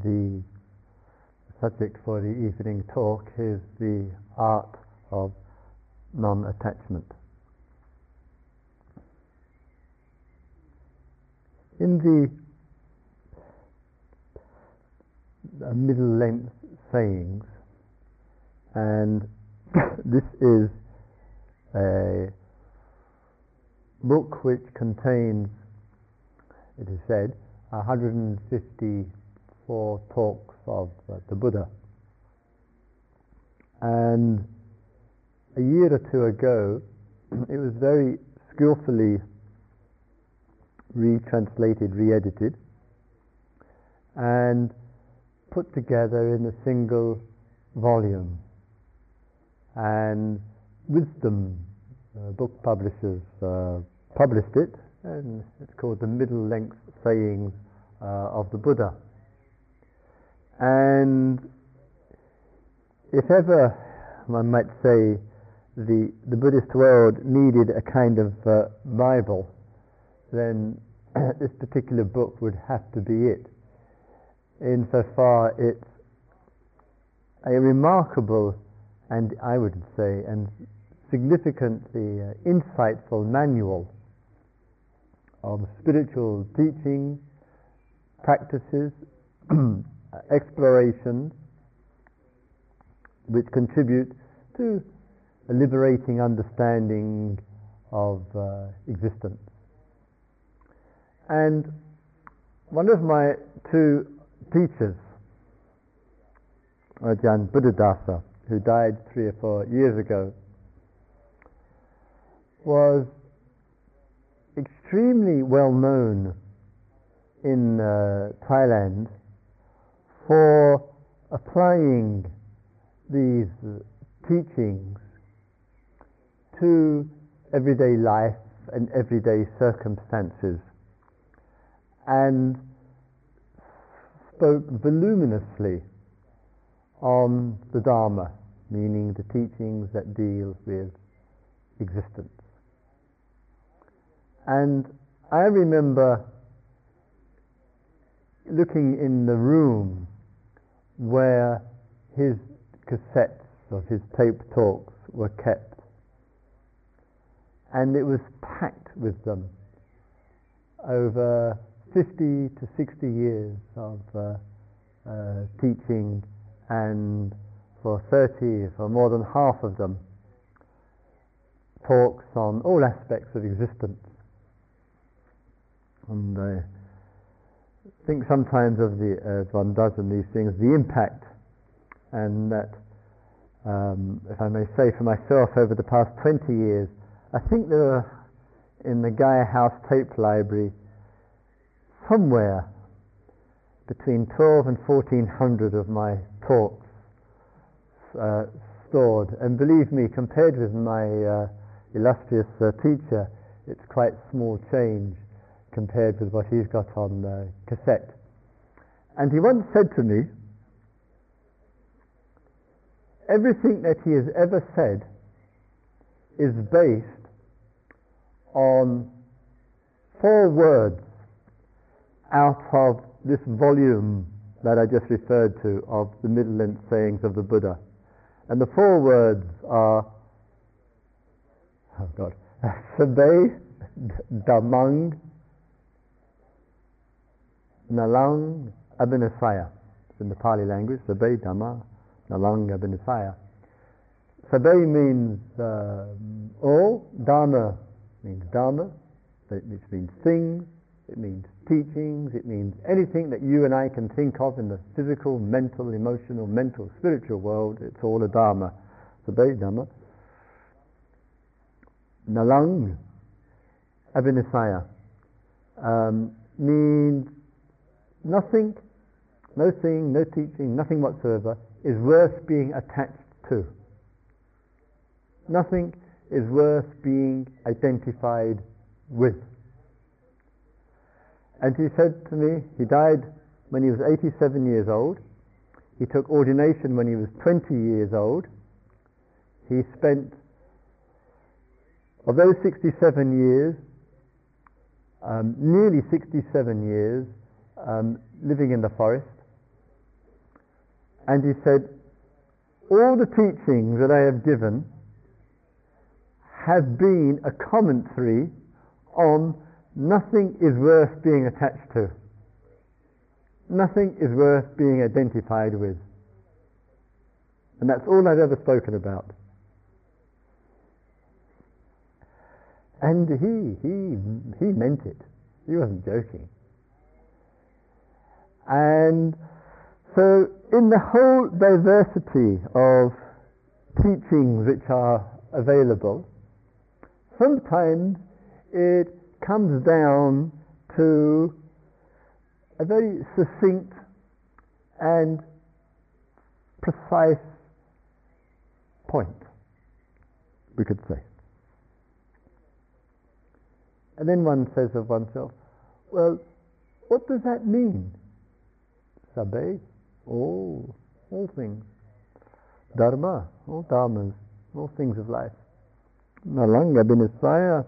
the subject for the evening talk is the art of non attachment. In the middle length sayings, and this is a book which contains, it is said, 154 talks of uh, the Buddha. And a year or two ago, it was very skillfully retranslated, re edited, and put together in a single volume. And Wisdom uh, book publishers uh, published it, and it's called The Middle Length Sayings uh, of the Buddha. And if ever, one might say, the, the Buddhist world needed a kind of uh, Bible, then this particular book would have to be it. Insofar it's a remarkable and I would say and significantly uh, insightful manual of spiritual teaching, practices, explorations, which contribute to a liberating understanding of uh, existence. And one of my two teachers, Ajahn Buddhadasa, who died three or four years ago, was extremely well known in uh, Thailand for applying these teachings to everyday life and everyday circumstances and spoke voluminously on the Dharma, meaning the teachings that deal with existence. And I remember looking in the room where his cassettes of his tape talks were kept. And it was packed with them over 50 to 60 years of uh, uh, teaching, and for 30, for more than half of them, talks on all aspects of existence. And I think sometimes of the, as one does in these things, the impact, and that, um, if I may say for myself, over the past 20 years, I think there are in the Gaia House tape library somewhere between 12 and 1400 of my talks uh, stored. And believe me, compared with my uh, illustrious uh, teacher, it's quite small change compared with what he's got on uh, cassette. And he once said to me, everything that he has ever said is based on four words out of this volume that I just referred to of the middle length sayings of the Buddha. And the four words are, oh God, Sabbe, Damang, Nalang Abhinasaya. It's in the Pali language, Sabbe Dhamma Nalang Abhinasaya. Sabbe means uh, all, Dharma means Dharma, which means things, it means teachings, it means anything that you and I can think of in the physical, mental, emotional, mental, spiritual world, it's all a Dharma. Sabbe Dhamma. Nalang Abhinasaya um, means nothing, no thing, no teaching, nothing whatsoever is worth being attached to. Nothing is worth being identified with. And he said to me, he died when he was 87 years old. He took ordination when he was 20 years old. He spent, of those 67 years, um, nearly 67 years um, living in the forest, And he said, All the teachings that I have given have been a commentary on nothing is worth being attached to. Nothing is worth being identified with. And that's all I've ever spoken about. And he, he, he meant it. He wasn't joking. And so, in the whole diversity of teachings which are available, sometimes it comes down to a very succinct and precise point, we could say. And then one says of oneself, well, what does that mean? Sabbe, all, all things. Dharma, all dharmas, all things of life. Nalanga Binasaya,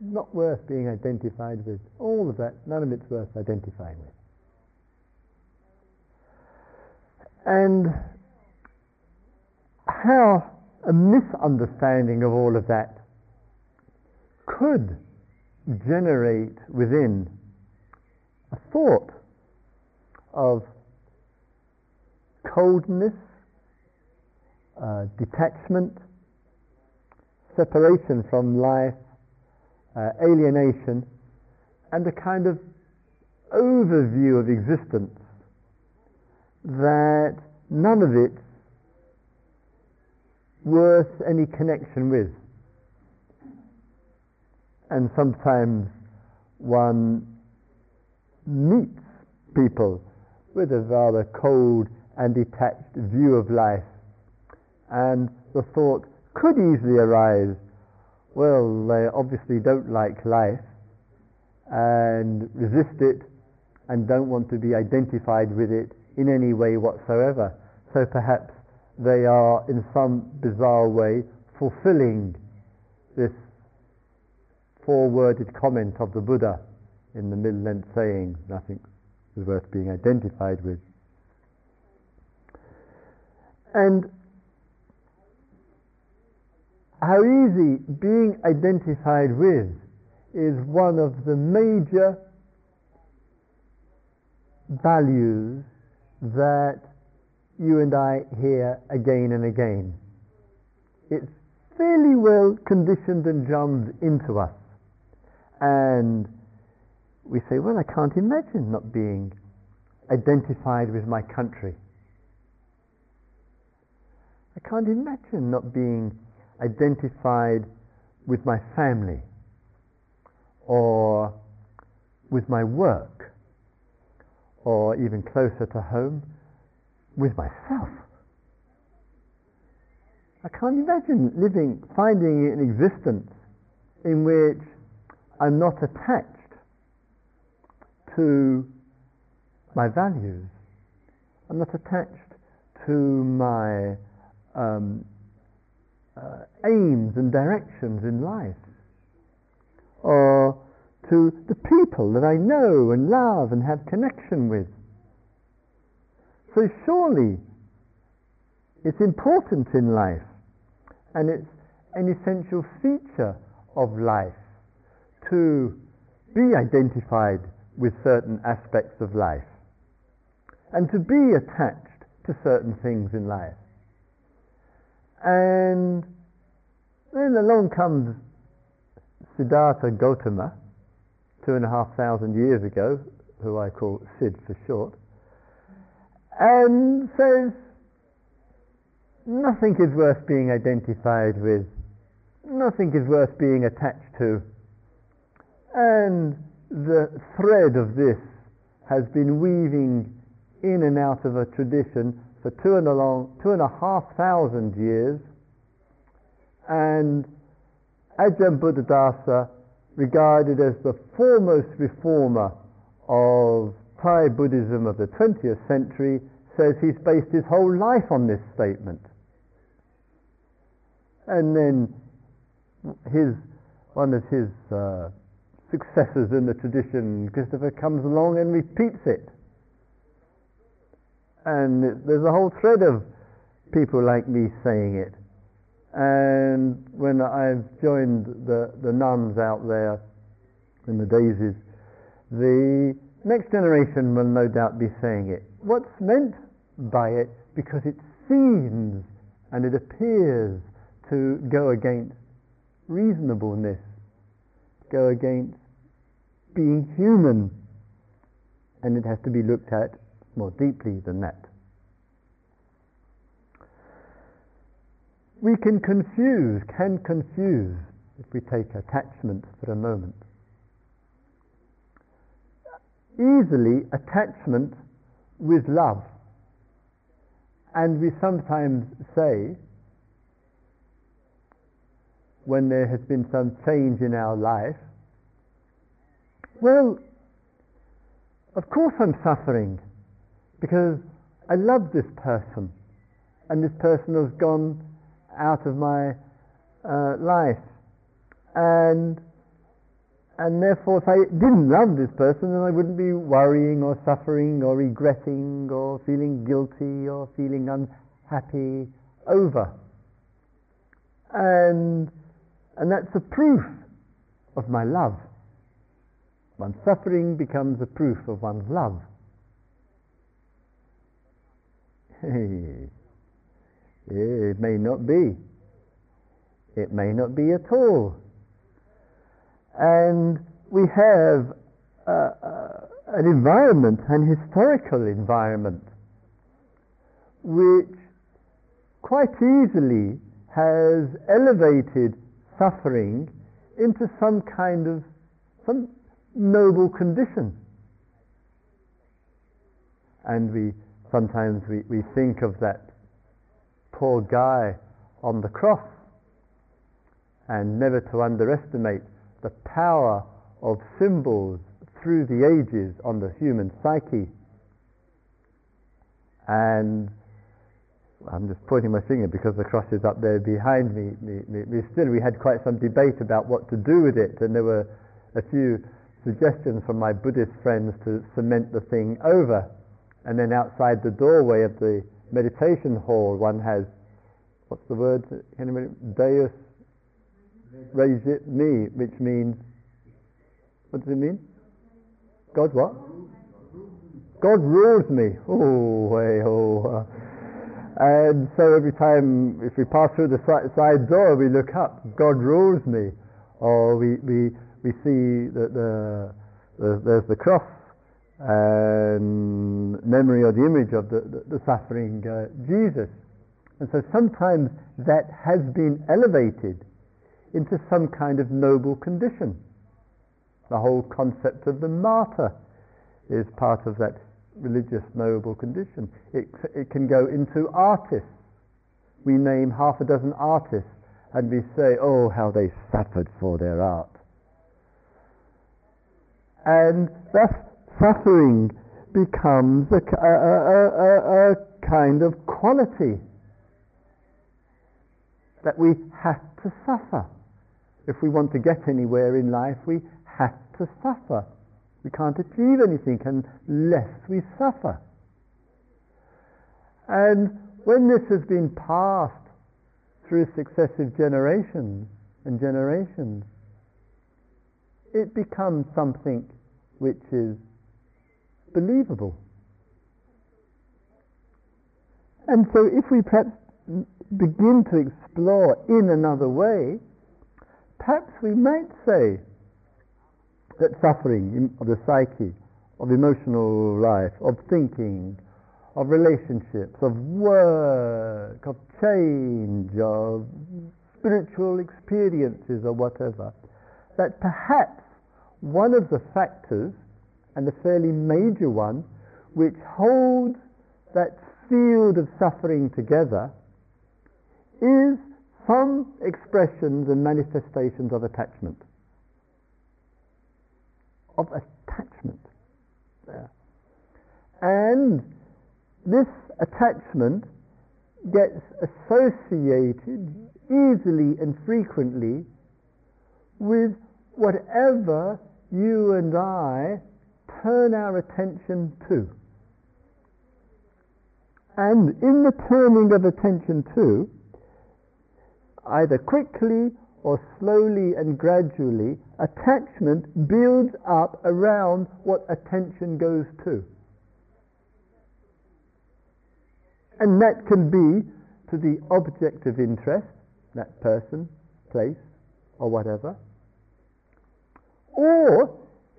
not worth being identified with. All of that, none of it's worth identifying with. And how a misunderstanding of all of that could generate within a thought of coldness, uh, detachment, separation from life, uh, alienation, and a kind of overview of existence that none of it worth any connection with. And sometimes one meets people with a rather cold and detached view of life, and the thought could easily arise well, they obviously don't like life and resist it and don't want to be identified with it in any way whatsoever. So perhaps they are in some bizarre way fulfilling this four-worded comment of the Buddha in the middle-length saying, nothing is worth being identified with. And how easy being identified with is one of the major values that you and I hear again and again. It's fairly well conditioned and drummed into us. And we say, well, I can't imagine not being identified with my country. I can't imagine not being identified with my family or with my work or even closer to home, with myself. I can't imagine living, finding an existence in which I'm not attached to my values. I'm not attached to my um, uh, aims and directions in life, or to the people that I know and love and have connection with. So surely it's important in life, and it's an essential feature of life to be identified with certain aspects of life and to be attached to certain things in life. And then along comes Siddhartha Gautama, two and a half thousand years ago, who I call Sid for short, and says, Nothing is worth being identified with, nothing is worth being attached to and the thread of this has been weaving in and out of a tradition for two and a, long, two and a half thousand years. And Ajahn Buddhadasa, regarded as the foremost reformer of Thai Buddhism of the 20th century, says he's based his whole life on this statement. And then his, one of his uh, successors in the tradition, Christopher comes along and repeats it. And there's a whole thread of people like me saying it. And when I've joined the, the nuns out there in the daisies, the next generation will no doubt be saying it. What's meant by it? Because it seems and it appears to go against reasonableness, go against being human, and it has to be looked at more deeply than that. We can confuse, can confuse, if we take attachment for a moment. Easily attachment with love. And we sometimes say, when there has been some change in our life, well, of course I'm suffering because I love this person and this person has gone out of my uh, life. And and therefore if I didn't love this person then I wouldn't be worrying or suffering or regretting or feeling guilty or feeling unhappy over. And and that's a proof of my love One's suffering becomes a proof of one's love. it may not be. It may not be at all. And we have uh, uh, an environment, an historical environment, which quite easily has elevated suffering into some kind of some noble condition. And we sometimes we, we think of that poor guy on the cross and never to underestimate the power of symbols through the ages on the human psyche. And I'm just pointing my finger because the cross is up there behind me. me, me, me. Still, we had quite some debate about what to do with it, and there were a few suggestions from my Buddhist friends to cement the thing over. And then outside the doorway of the meditation hall, one has, what's the word? Anybody? Deus regit me, which means, what does it mean? God what? God rules me. Oh, hey, oh. Uh, And so every time, if we pass through the side door, we look up, God rules me. Or we, we, we see that the, the, there's the cross and memory or the image of the, the, the suffering uh, Jesus. And so sometimes that has been elevated into some kind of noble condition. The whole concept of the martyr is part of that religious noble condition. It, it can go into artists. We name half a dozen artists and we say, oh, how they suffered for their art and thus suffering becomes a, a, a, a, kind of quality that we have to suffer. If we want to get anywhere in life, we have to suffer. We can't achieve anything unless we suffer. And when this has been passed through successive generations and generations, it becomes something which is believable. And so, if we perhaps begin to explore in another way, perhaps we might say that suffering of the psyche, of emotional life, of thinking, of relationships, of work, of change, of spiritual experiences, or whatever, that perhaps one of the factors, and a fairly major one, which holds that field of suffering together is some expressions and manifestations of attachment. Of attachment. There. And this attachment gets associated easily and frequently with whatever you and I turn our attention to. And in the turning of attention to, either quickly or slowly and gradually, attachment builds up around what attention goes to. And that can be to the object of interest, that person, place, or whatever. Or,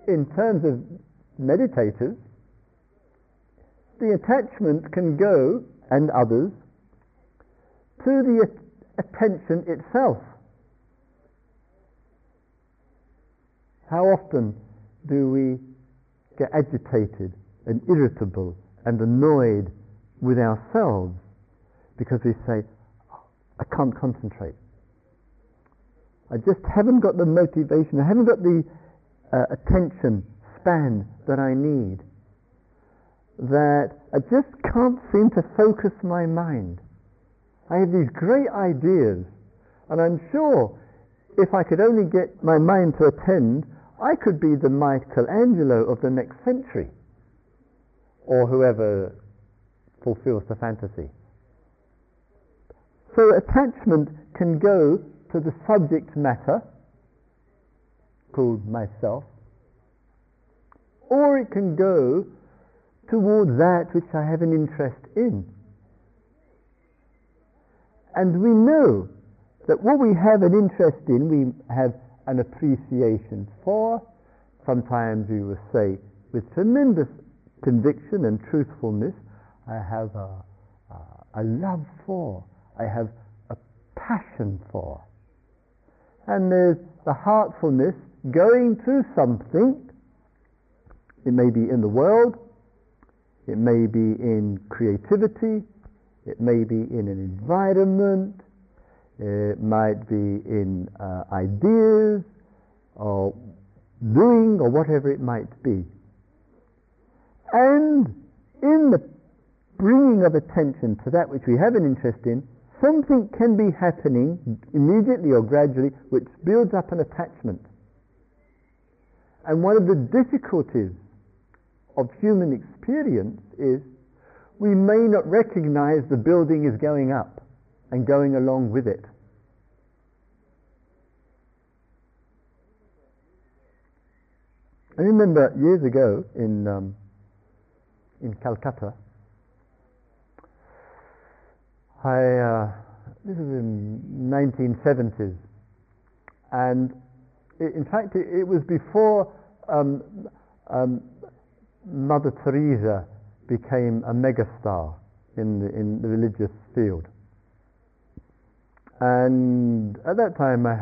in terms of meditators, the attachment can go, and others, to the attention itself. How often do we get agitated and irritable and annoyed with ourselves because we say, I can't concentrate. I just haven't got the motivation, I haven't got the uh, attention span that I need. That I just can't seem to focus my mind. I have these great ideas, and I'm sure if I could only get my mind to attend, I could be the Michelangelo of the next century, or whoever fulfills the fantasy. So attachment can go to the subject matter, called myself, or it can go towards that which I have an interest in. And we know that what we have an interest in, we have an appreciation for. Sometimes we will say, with tremendous conviction and truthfulness, I have a, a, a love for, I have a passion for and there's the heartfulness going to something. It may be in the world, it may be in creativity, it may be in an environment, it might be in uh, ideas or doing or whatever it might be. And in the bringing of attention to that which we have an interest in, something can be happening immediately or gradually which builds up an attachment. And one of the difficulties of human experience is we may not recognize the building is going up and going along with it. I remember years ago in um, in Calcutta, I, uh, this is in 1970s, and it, in fact it, it, was before um, um, Mother Teresa became a megastar in the, in the religious field. And at that time I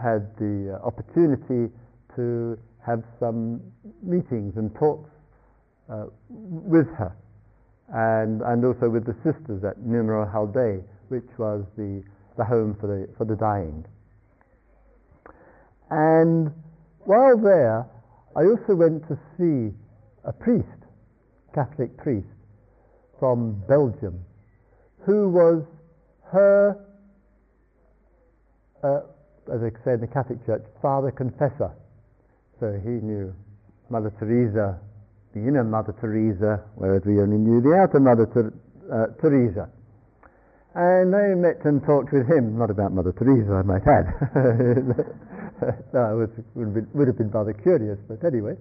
had the uh, opportunity to have some meetings and talks uh, with her and, and also with the sisters at Nirmal Hriday, which was the, the home for the, for the dying. And while there, I also went to see a priest, Catholic priest, from Belgium, who was her, uh, as I say in the Catholic Church, father confessor. So he knew Mother Teresa the inner Mother Teresa, whereas we only knew the outer Mother Ter- uh, Teresa. And I met and talked with him, not about Mother Teresa, I might add. no, I was, would, have been rather curious, but anyway.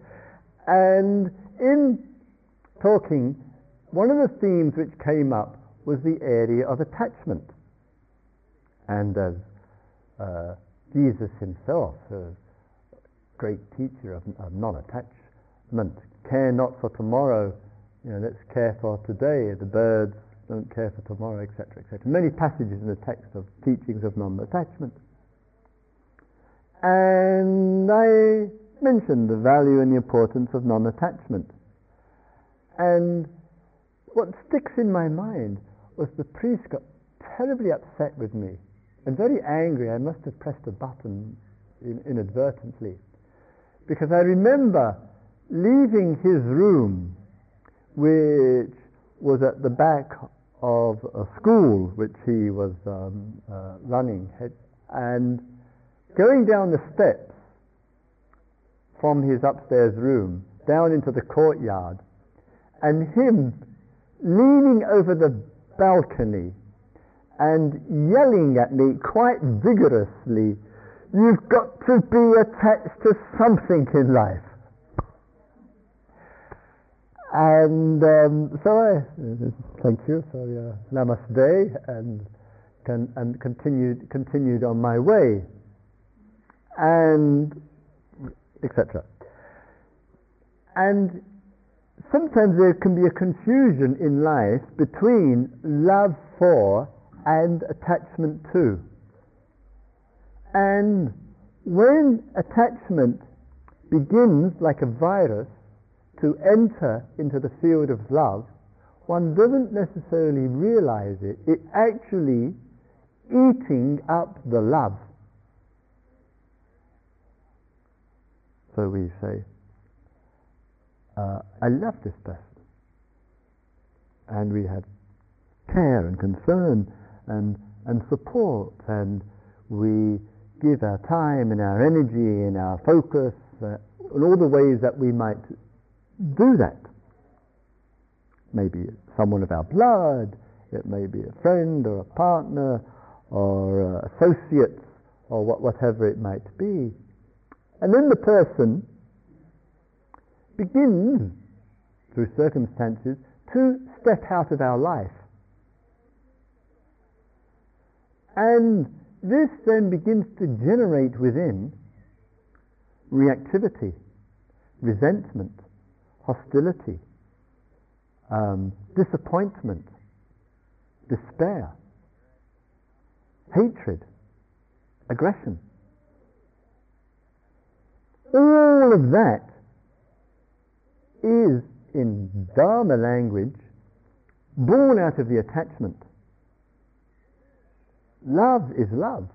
And in talking, one of the themes which came up was the area of attachment. And as uh, Jesus himself, a great teacher of, of non attachment, care not for tomorrow, you know, let's care for today. The birds don't care for tomorrow, etc., etc. Many passages in the text of teachings of non-attachment. And I mentioned the value and the importance of non-attachment. And what sticks in my mind was the priest got terribly upset with me and very angry. I must have pressed a button in, inadvertently because I remember leaving his room, which was at the back of a school which he was um, uh, running, and going down the steps from his upstairs room down into the courtyard, and him leaning over the balcony and yelling at me quite vigorously, You've got to be attached to something in life. And um, so I thank you for your namaste and and continued continued on my way and etc. And sometimes there can be a confusion in life between love for and attachment to. And when attachment begins like a virus to enter into the field of love, one doesn't necessarily realize it. It actually eating up the love. So we say, uh, I love this person. And we have care and concern and, and support, and we give our time and our energy and our focus uh, in all the ways that we might do that. Maybe someone of our blood, it may be a friend or a partner or uh, associates or what, whatever it might be. And then the person begins, through circumstances, to step out of our life. And this then begins to generate within reactivity, resentment, hostility, um, disappointment, despair, hatred, aggression. All of that is, in Dharma language, born out of the attachment. Love is love.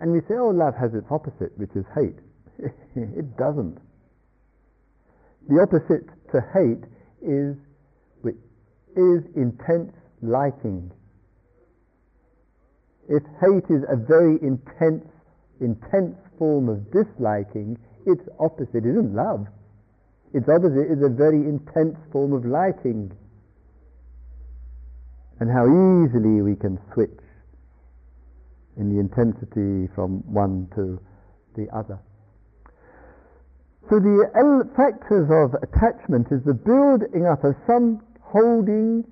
And we say, oh, love has its opposite, which is hate. it doesn't. The opposite to hate is, is intense liking. If hate is a very intense, intense form of disliking, its opposite isn't love. Its opposite is a very intense form of liking. And how easily we can switch in the intensity from one to the other. So the factors of attachment is the building up of some holding,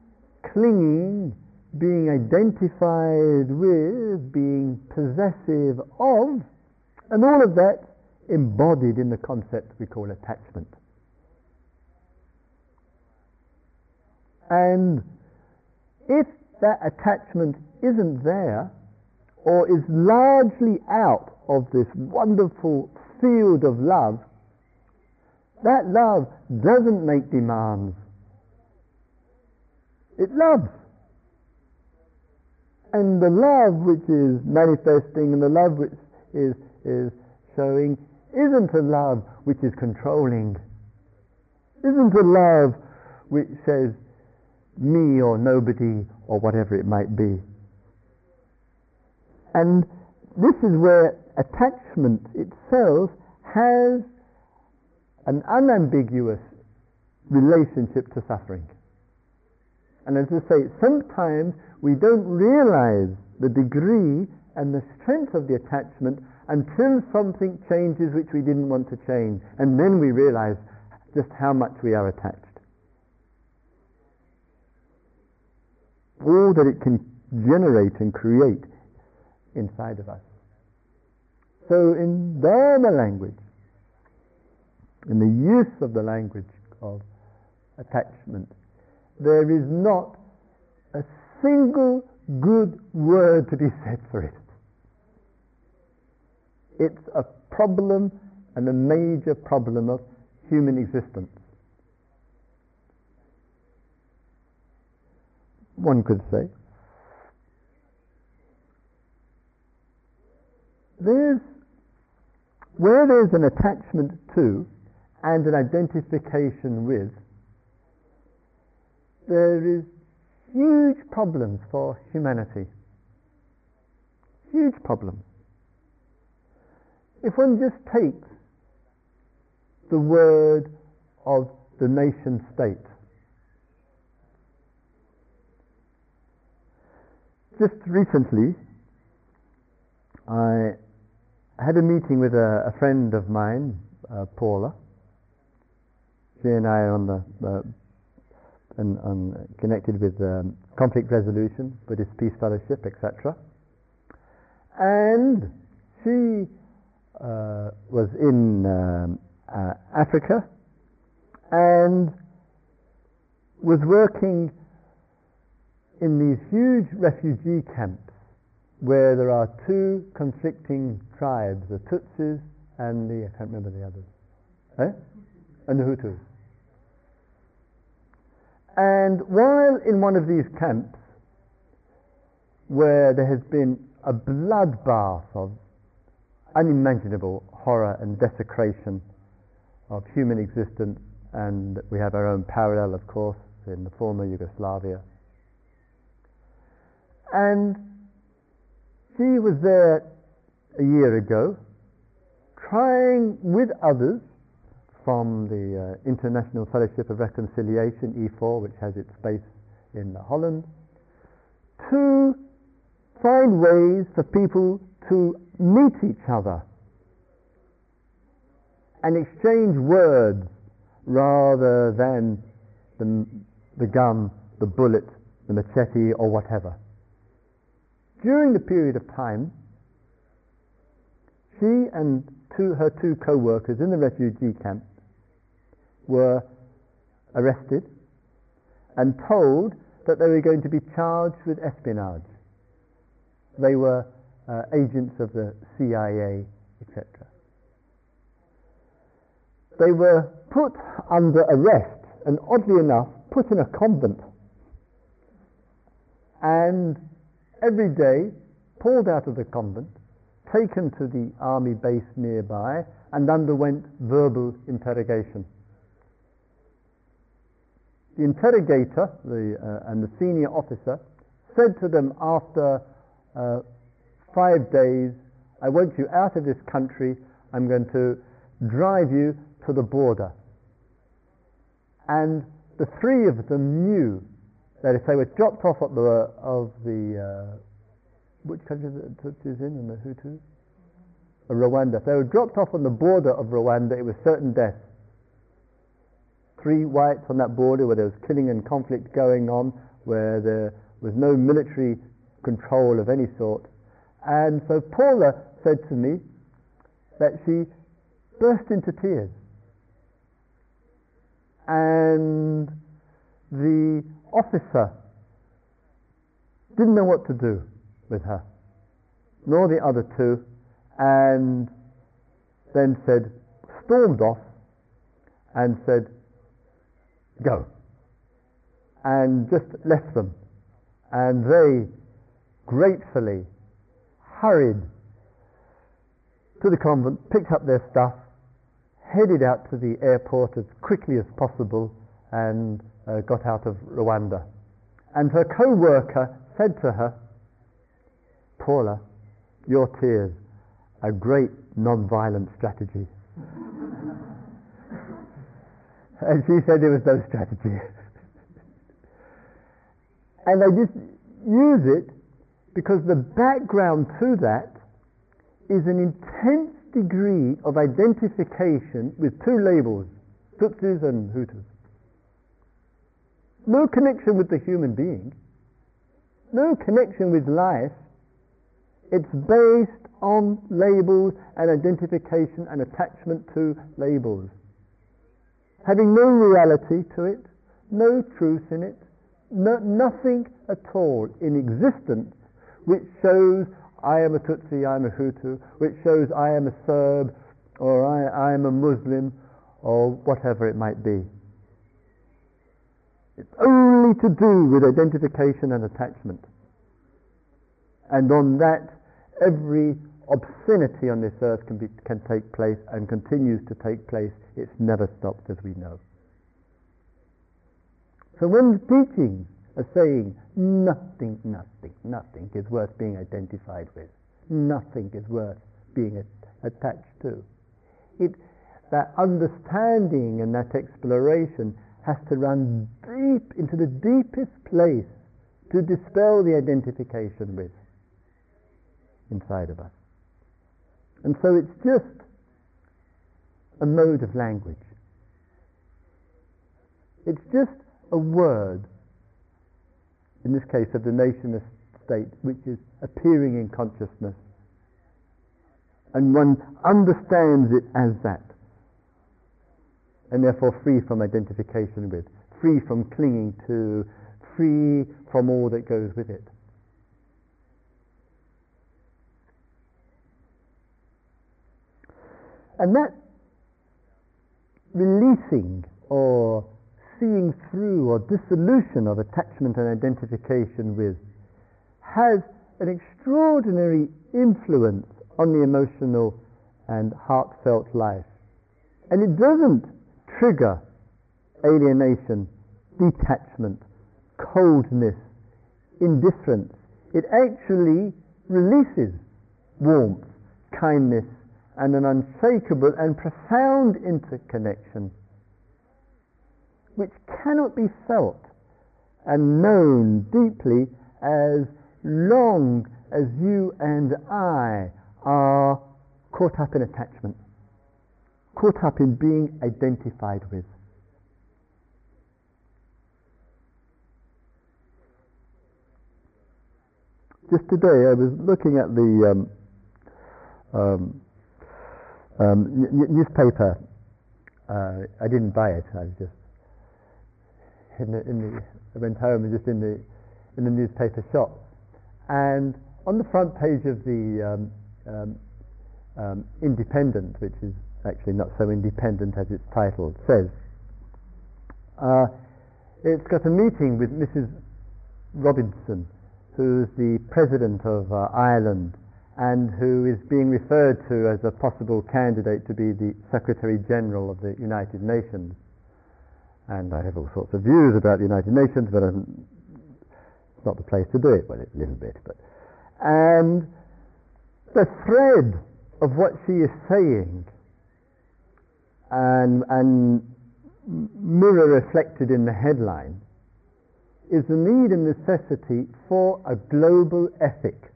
clinging, being identified with, being possessive of, and all of that embodied in the concept we call attachment. And if that attachment isn't there, or is largely out of this wonderful field of love, that love doesn't make demands. It loves. And the love which is manifesting and the love which is, is showing isn't a love which is controlling. Isn't a love which says me or nobody or whatever it might be. And this is where attachment itself has an unambiguous relationship to suffering. And as I say, sometimes we don't realize the degree and the strength of the attachment until something changes which we didn't want to change. And then we realize just how much we are attached. All that it can generate and create inside of us. So in Dharma language, in the use of the language of attachment, there is not a single good word to be said for it. It's a problem and a major problem of human existence. One could say. there's, where there's an attachment to and an identification with, there is huge problems for humanity. Huge problems. If one just takes the word of the nation state, just recently I had a meeting with a, a friend of mine, uh, Paula. She and I are on the uh, and, and connected with um, conflict resolution, Buddhist Peace Fellowship, etc. And she uh, was in um, uh, Africa and was working in these huge refugee camps where there are two conflicting tribes, the Tutsis and the, I can't remember the others, eh? and the Hutus. And while in one of these camps, where there has been a bloodbath of unimaginable horror and desecration of human existence, and we have our own parallel, of course, in the former Yugoslavia. And she was there a year ago, trying with others from the uh, International Fellowship of Reconciliation, IFOR, which has its base in Holland, to find ways for people to meet each other and exchange words rather than the, the gun, the bullet, the machete, or whatever. During the period of time, she and two, her two co workers in the refugee camp were arrested and told that they were going to be charged with espionage. They were uh, agents of the CIA, etc. They were put under arrest and, oddly enough, put in a convent and every day pulled out of the convent, taken to the army base nearby, and underwent verbal interrogation. The interrogator the, uh, and the senior officer said to them after uh, five days, I want you out of this country, I'm going to drive you to the border. And the three of them knew that if they were dropped off at the, of the, uh, which country it Tutsis in, and the Hutus? Rwanda. If they were dropped off on the border of Rwanda, it was certain death three whites on that border where there was killing and conflict going on, where there was no military control of any sort. And so Paula said to me that she burst into tears. And the officer didn't know what to do with her, nor the other two, and then said, stormed off and said, go. And just left them. And they gratefully hurried to the convent, picked up their stuff, headed out to the airport as quickly as possible, and uh, got out of Rwanda. And her co worker said to her, Paula, your tears, a great non-violent strategy. And she said there was no strategy. and I just use it because the background to that is an intense degree of identification with two labels, Tutsis and Hutus. No connection with the human being, no connection with life. It's based on labels and identification and attachment to labels having no reality to it, no truth in it, no, nothing at all in existence which shows I am a Tutsi, I am a Hutu, which shows I am a Serb, or I, I am a Muslim, or whatever it might be. It's only to do with identification and attachment. And on that, every obscenity on this earth can, be, can take place and continues to take place. It's never stopped, as we know. So when the teachings are saying nothing, nothing, nothing is worth being identified with, nothing is worth being attached to, it, that understanding and that exploration has to run deep into the deepest place to dispel the identification with inside of us. And so it's just a mode of language. It's just a word, in this case of the nationist state, which is appearing in consciousness. And one understands it as that. And therefore free from identification with, free from clinging to, free from all that goes with it. And that releasing or seeing through or dissolution of attachment and identification with has an extraordinary influence on the emotional and heartfelt life. And it doesn't trigger alienation, detachment, coldness, indifference. It actually releases warmth, kindness, and an unshakable and profound interconnection which cannot be felt and known deeply as long as you and I are caught up in attachment, caught up in being identified with. Just today, I was looking at the um, um, um, n- newspaper. Uh, I didn't buy it. I was just in the, in the I went home and just in the in the newspaper shop, and on the front page of the um, um, um, Independent, which is actually not so independent as its title says, uh, it's got a meeting with Mrs. Robinson, who's the president of uh, Ireland and who is being referred to as a possible candidate to be the Secretary General of the United Nations. And I have all sorts of views about the United Nations, but I'm, it's not the place to do it. Well, it's a little bit, but and the thread of what she is saying and, and mirror reflected in the headline is the need and necessity for a global ethic.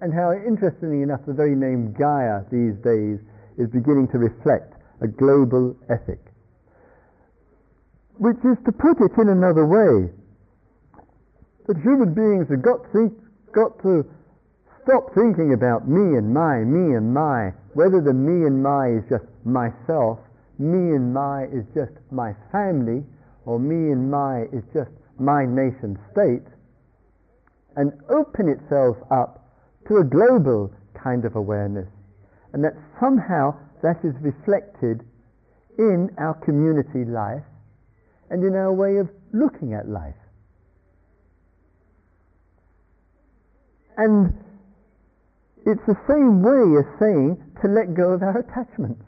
And how, interestingly enough, the very name Gaia these days is beginning to reflect a global ethic. Which is to put it in another way, that human beings have got, think, got to stop thinking about me and my, me and my, whether the me and my is just myself, me and my is just my family, or me and my is just my nation state, and open itself up to a global kind of awareness. And that somehow that is reflected in our community life and in our way of looking at life. And it's the same way as saying to let go of our attachments,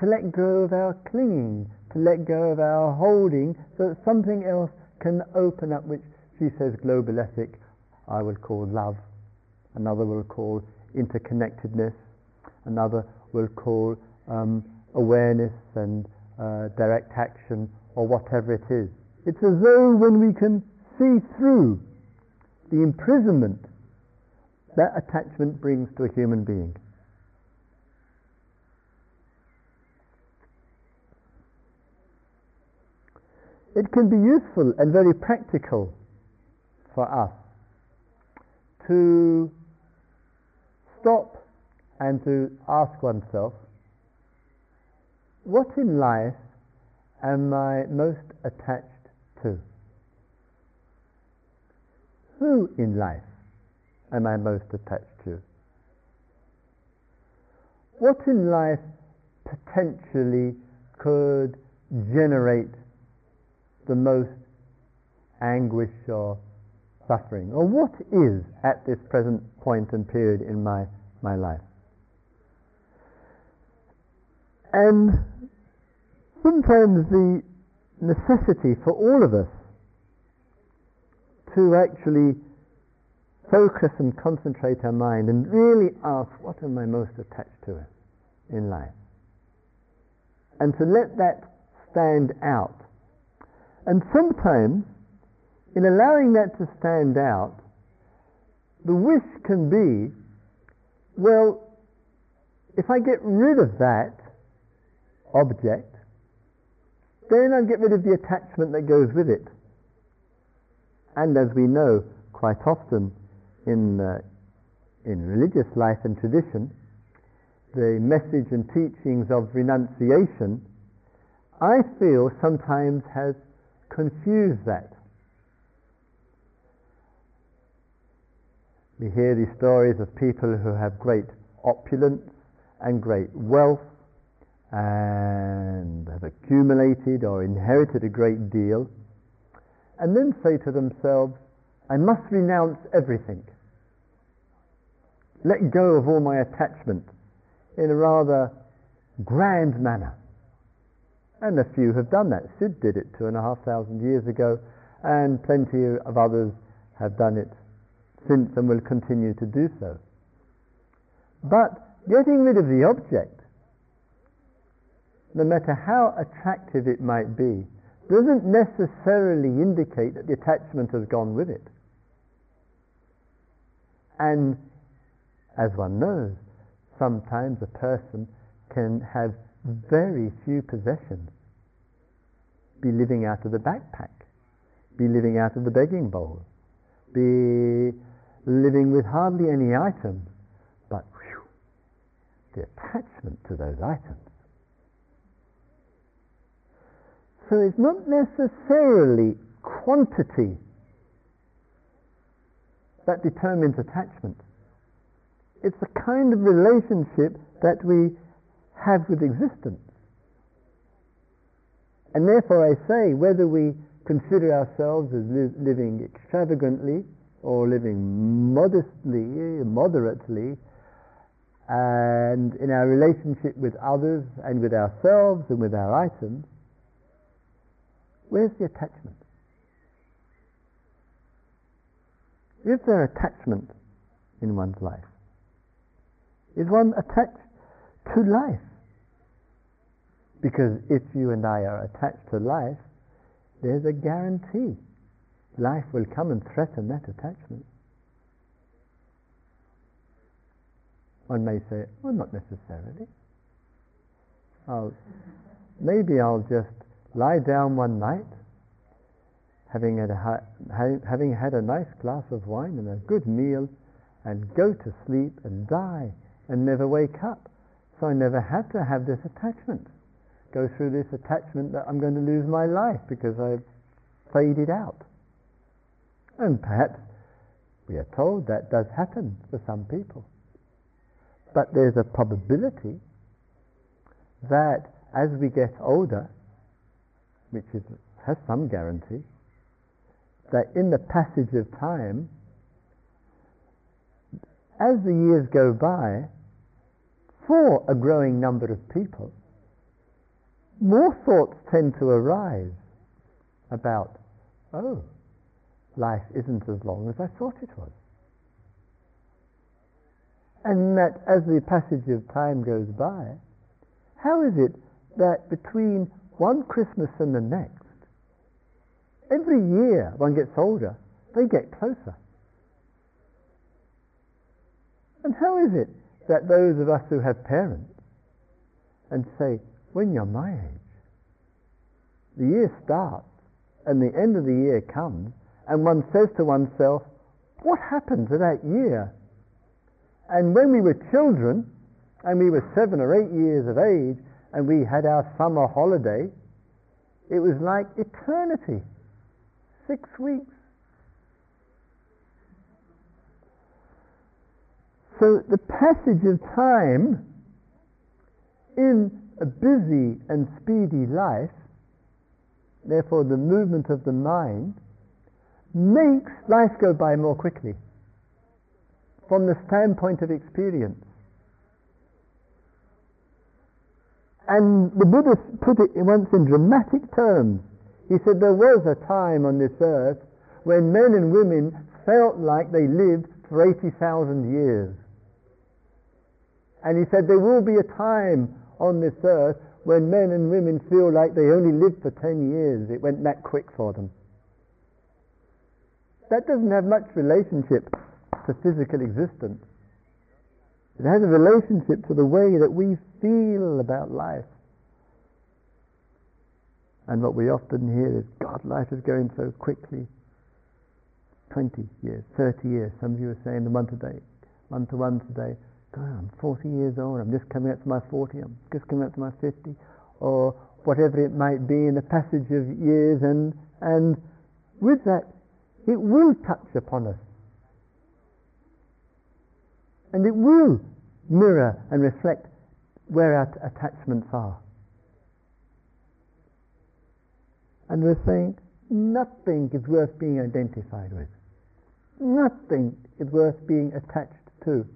to let go of our clinging, to let go of our holding, so that something else can open up, which she says global ethic, I will call love, another will call interconnectedness, another will call um, awareness and uh, direct action, or whatever it is. It's as though when we can see through the imprisonment that attachment brings to a human being. It can be useful and very practical for us to stop and to ask oneself, what in life am I most attached to? Who in life am I most attached to? What in life potentially could generate the most anguish or suffering? Or what is at this present point and period in my, my life? And sometimes the necessity for all of us to actually focus and concentrate our mind and really ask, what am I most attached to in life? And to let that stand out And sometimes, in allowing that to stand out, the wish can be, well, if I get rid of that object, then I get rid of the attachment that goes with it. And as we know, quite often in, uh, in religious life and tradition, the message and teachings of renunciation, I feel sometimes has confused that. We hear these stories of people who have great opulence and great wealth and have accumulated or inherited a great deal, and then say to themselves, I must renounce everything. Let go of all my attachments in a rather grand manner. And a few have done that. Sid did it two and a half thousand years ago, and plenty of others have done it since and will continue to do so. But getting rid of the object, no matter how attractive it might be, doesn't necessarily indicate that the attachment has gone with it. And as one knows, sometimes a person can have very few possessions, be living out of the backpack, be living out of the begging bowl, be living with hardly any items, but whew, the attachment to those items. So it's not necessarily quantity that determines attachment. It's the kind of relationship that we have with existence. And therefore, I say, whether we consider ourselves as li- living extravagantly or living modestly, moderately, and in our relationship with others and with ourselves and with our items, where's the attachment? Is there attachment in one's life? Is one attached to life? Because if you and I are attached to life, there's a guarantee life will come and threaten that attachment. One may say, well, not necessarily. I'll, maybe I'll just lie down one night, having had, a, having had a nice glass of wine and a good meal, and go to sleep and die and never wake up. So I never had to have this attachment. Go through this attachment that I'm going to lose my life because I've faded out. And perhaps we are told that does happen for some people. But there's a probability that as we get older, which is, has some guarantee, that in the passage of time, as the years go by, for a growing number of people, more thoughts tend to arise about, oh, life isn't as long as I thought it was. And that as the passage of time goes by, how is it that between one Christmas and the next, every year one gets older, they get closer? And how is it that those of us who have parents and say, when you're my age, the year starts and the end of the year comes, and one says to oneself, what happened to that year? And when we were children, and we were seven or eight years of age, and we had our summer holiday, it was like eternity six weeks. So the passage of time in a busy and speedy life, therefore the movement of the mind, makes life go by more quickly from the standpoint of experience. And the Buddha put it once in dramatic terms. He said there was a time on this earth when men and women felt like they lived for 80,000 years. And he said there will be a time on this earth when men and women feel like they only lived for 10 years, it went that quick for them. That doesn't have much relationship to physical existence. It has a relationship to the way that we feel about life. And what we often hear is, God, life is going so quickly. 20 years, 30 years. Some of you are saying the one today, one to one today. God, I'm 40 years old. I'm just coming up to my 40. I'm just coming up to my 50, or whatever it might be in the passage of years. And and with that, it will touch upon us, and it will mirror and reflect where our attachments are. And we're saying nothing is worth being identified with. Nothing is worth being attached to.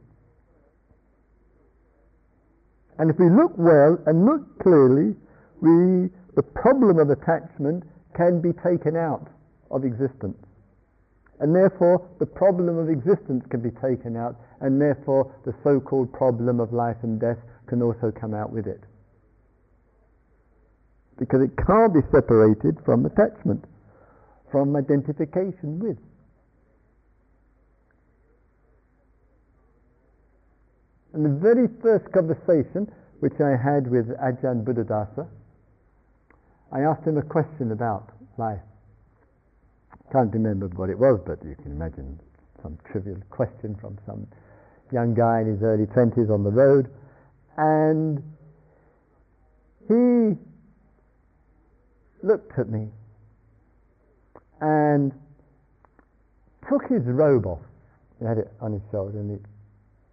And if we look well and look clearly, we, the problem of attachment can be taken out of existence. And therefore, the problem of existence can be taken out, and therefore, the so called problem of life and death can also come out with it. Because it can't be separated from attachment, from identification with. In the very first conversation which I had with Ajahn Buddhadasa, I asked him a question about life. Can't remember what it was, but you can imagine some trivial question from some young guy in his early 20s on the road. And he looked at me and took his robe off. He had it on his shoulder and he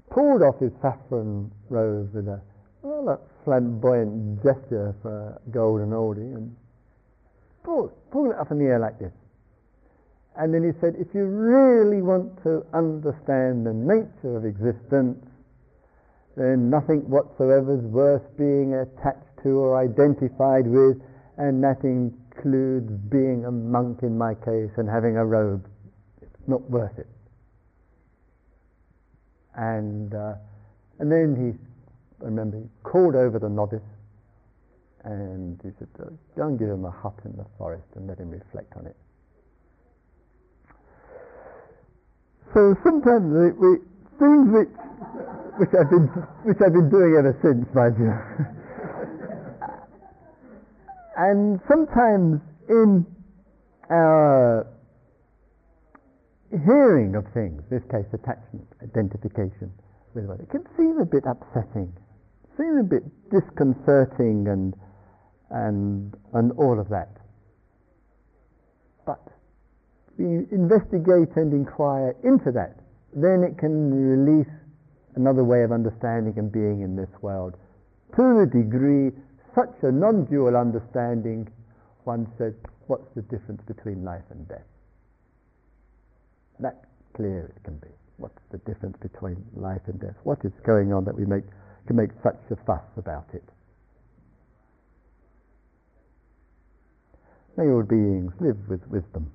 pulled off his saffron robe with a, well, flamboyant gesture for golden oldie and pulled, pulled it up in the air like this. And then he said, if you really want to understand the nature of existence, then nothing whatsoever is worth being attached to or identified with, and that includes being a monk in my case and having a robe. It's not worth it and uh, and then he, I remember, he called over the novice, and he said, "Go and give him a hut in the forest and let him reflect on it." So sometimes we, we things which which I've been which I've been doing ever since, mind and sometimes in our hearing of things, this case attachment, identification with what it can seem a bit upsetting, seem a bit disconcerting and and and all of that. But we investigate and inquire into that, then it can release another way of understanding and being in this world. To the degree such a non-dual understanding, one says, what's the difference between life and death? that clear it can be. What's the difference between life and death? What is going on that we make, can make such a fuss about it? May all beings live with wisdom.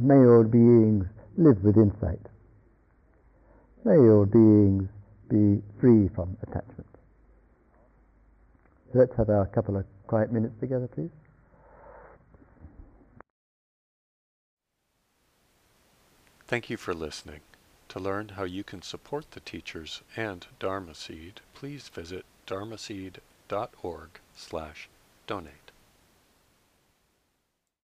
May all beings live with insight. May all beings be free from attachment. Let's have our couple of quiet minutes together, please. Thank you for listening. To learn how you can support the teachers and Dharma Seed, please visit dharmaseed.org slash donate.